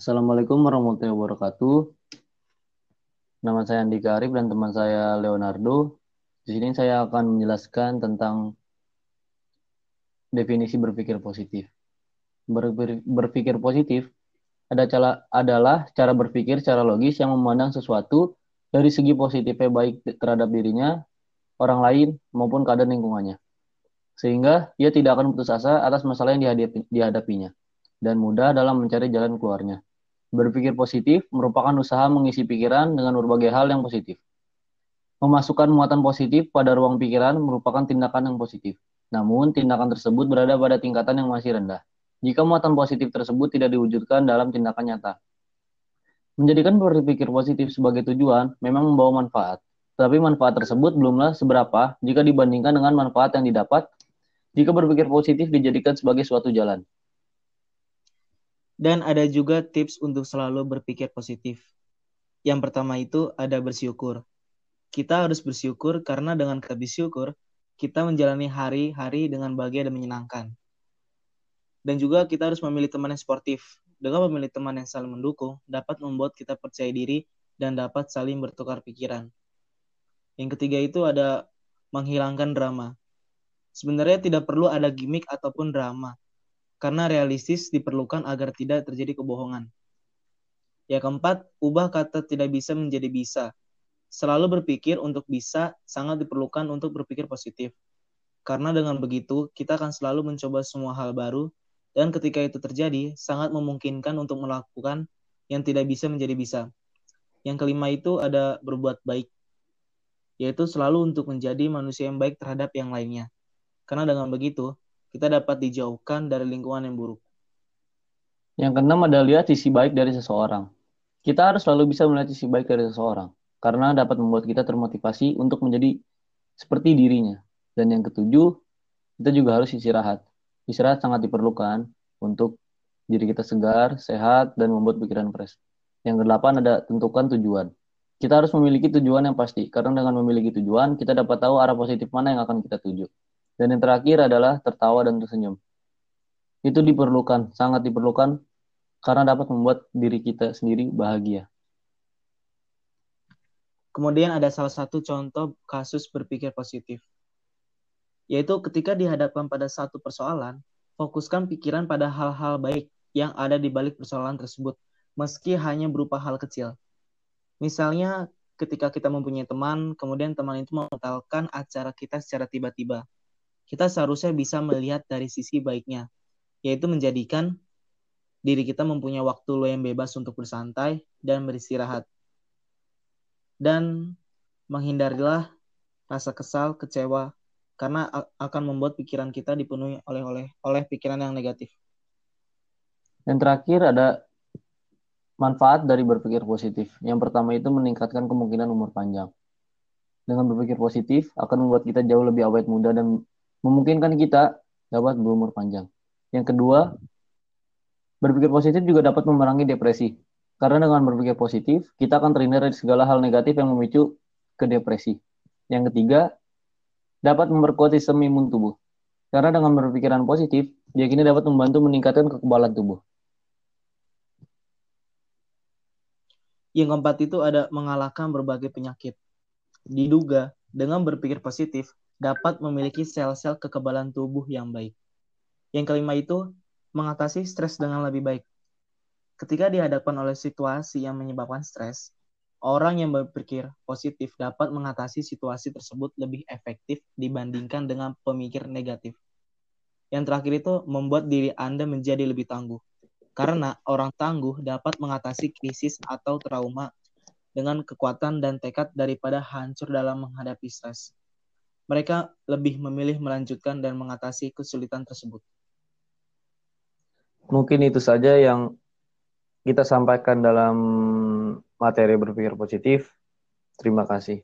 Assalamualaikum warahmatullahi wabarakatuh. Nama saya Andika Arif dan teman saya Leonardo. Di sini saya akan menjelaskan tentang definisi berpikir positif. Berpikir positif ada cara, adalah cara berpikir secara logis yang memandang sesuatu dari segi positifnya baik terhadap dirinya, orang lain, maupun keadaan lingkungannya. Sehingga ia tidak akan putus asa atas masalah yang dihadapi, dihadapinya dan mudah dalam mencari jalan keluarnya. Berpikir positif merupakan usaha mengisi pikiran dengan berbagai hal yang positif. Memasukkan muatan positif pada ruang pikiran merupakan tindakan yang positif. Namun, tindakan tersebut berada pada tingkatan yang masih rendah. Jika muatan positif tersebut tidak diwujudkan dalam tindakan nyata. Menjadikan berpikir positif sebagai tujuan memang membawa manfaat. Tapi manfaat tersebut belumlah seberapa jika dibandingkan dengan manfaat yang didapat jika berpikir positif dijadikan sebagai suatu jalan. Dan ada juga tips untuk selalu berpikir positif. Yang pertama itu ada bersyukur. Kita harus bersyukur karena dengan bersyukur, kita menjalani hari-hari dengan bahagia dan menyenangkan. Dan juga kita harus memilih teman yang sportif. Dengan memilih teman yang saling mendukung, dapat membuat kita percaya diri dan dapat saling bertukar pikiran. Yang ketiga itu ada menghilangkan drama. Sebenarnya tidak perlu ada gimmick ataupun drama, karena realistis diperlukan agar tidak terjadi kebohongan. Ya keempat, ubah kata tidak bisa menjadi bisa. Selalu berpikir untuk bisa sangat diperlukan untuk berpikir positif. Karena dengan begitu, kita akan selalu mencoba semua hal baru, dan ketika itu terjadi, sangat memungkinkan untuk melakukan yang tidak bisa menjadi bisa. Yang kelima itu ada berbuat baik, yaitu selalu untuk menjadi manusia yang baik terhadap yang lainnya. Karena dengan begitu, kita dapat dijauhkan dari lingkungan yang buruk. Yang keenam adalah lihat sisi baik dari seseorang. Kita harus selalu bisa melihat sisi baik dari seseorang, karena dapat membuat kita termotivasi untuk menjadi seperti dirinya. Dan yang ketujuh, kita juga harus istirahat. Istirahat sangat diperlukan untuk diri kita segar, sehat, dan membuat pikiran fresh. Yang kedelapan ada tentukan tujuan. Kita harus memiliki tujuan yang pasti, karena dengan memiliki tujuan, kita dapat tahu arah positif mana yang akan kita tuju. Dan yang terakhir adalah tertawa dan tersenyum. Itu diperlukan, sangat diperlukan karena dapat membuat diri kita sendiri bahagia. Kemudian ada salah satu contoh kasus berpikir positif, yaitu ketika dihadapkan pada satu persoalan, fokuskan pikiran pada hal-hal baik yang ada di balik persoalan tersebut, meski hanya berupa hal kecil. Misalnya, ketika kita mempunyai teman, kemudian teman itu membatalkan acara kita secara tiba-tiba kita seharusnya bisa melihat dari sisi baiknya, yaitu menjadikan diri kita mempunyai waktu yang bebas untuk bersantai dan beristirahat. Dan menghindarilah rasa kesal, kecewa, karena akan membuat pikiran kita dipenuhi oleh oleh oleh pikiran yang negatif. Yang terakhir ada manfaat dari berpikir positif. Yang pertama itu meningkatkan kemungkinan umur panjang. Dengan berpikir positif akan membuat kita jauh lebih awet muda dan memungkinkan kita dapat berumur panjang. Yang kedua, berpikir positif juga dapat memerangi depresi. Karena dengan berpikir positif, kita akan terhindar dari segala hal negatif yang memicu ke depresi. Yang ketiga, dapat memperkuat sistem imun tubuh. Karena dengan berpikiran positif, kini dapat membantu meningkatkan kekebalan tubuh. Yang keempat itu ada mengalahkan berbagai penyakit. Diduga, dengan berpikir positif, dapat memiliki sel-sel kekebalan tubuh yang baik. Yang kelima itu mengatasi stres dengan lebih baik. Ketika dihadapkan oleh situasi yang menyebabkan stres, orang yang berpikir positif dapat mengatasi situasi tersebut lebih efektif dibandingkan dengan pemikir negatif. Yang terakhir itu membuat diri Anda menjadi lebih tangguh. Karena orang tangguh dapat mengatasi krisis atau trauma dengan kekuatan dan tekad daripada hancur dalam menghadapi stres mereka lebih memilih melanjutkan dan mengatasi kesulitan tersebut. Mungkin itu saja yang kita sampaikan dalam materi berpikir positif. Terima kasih.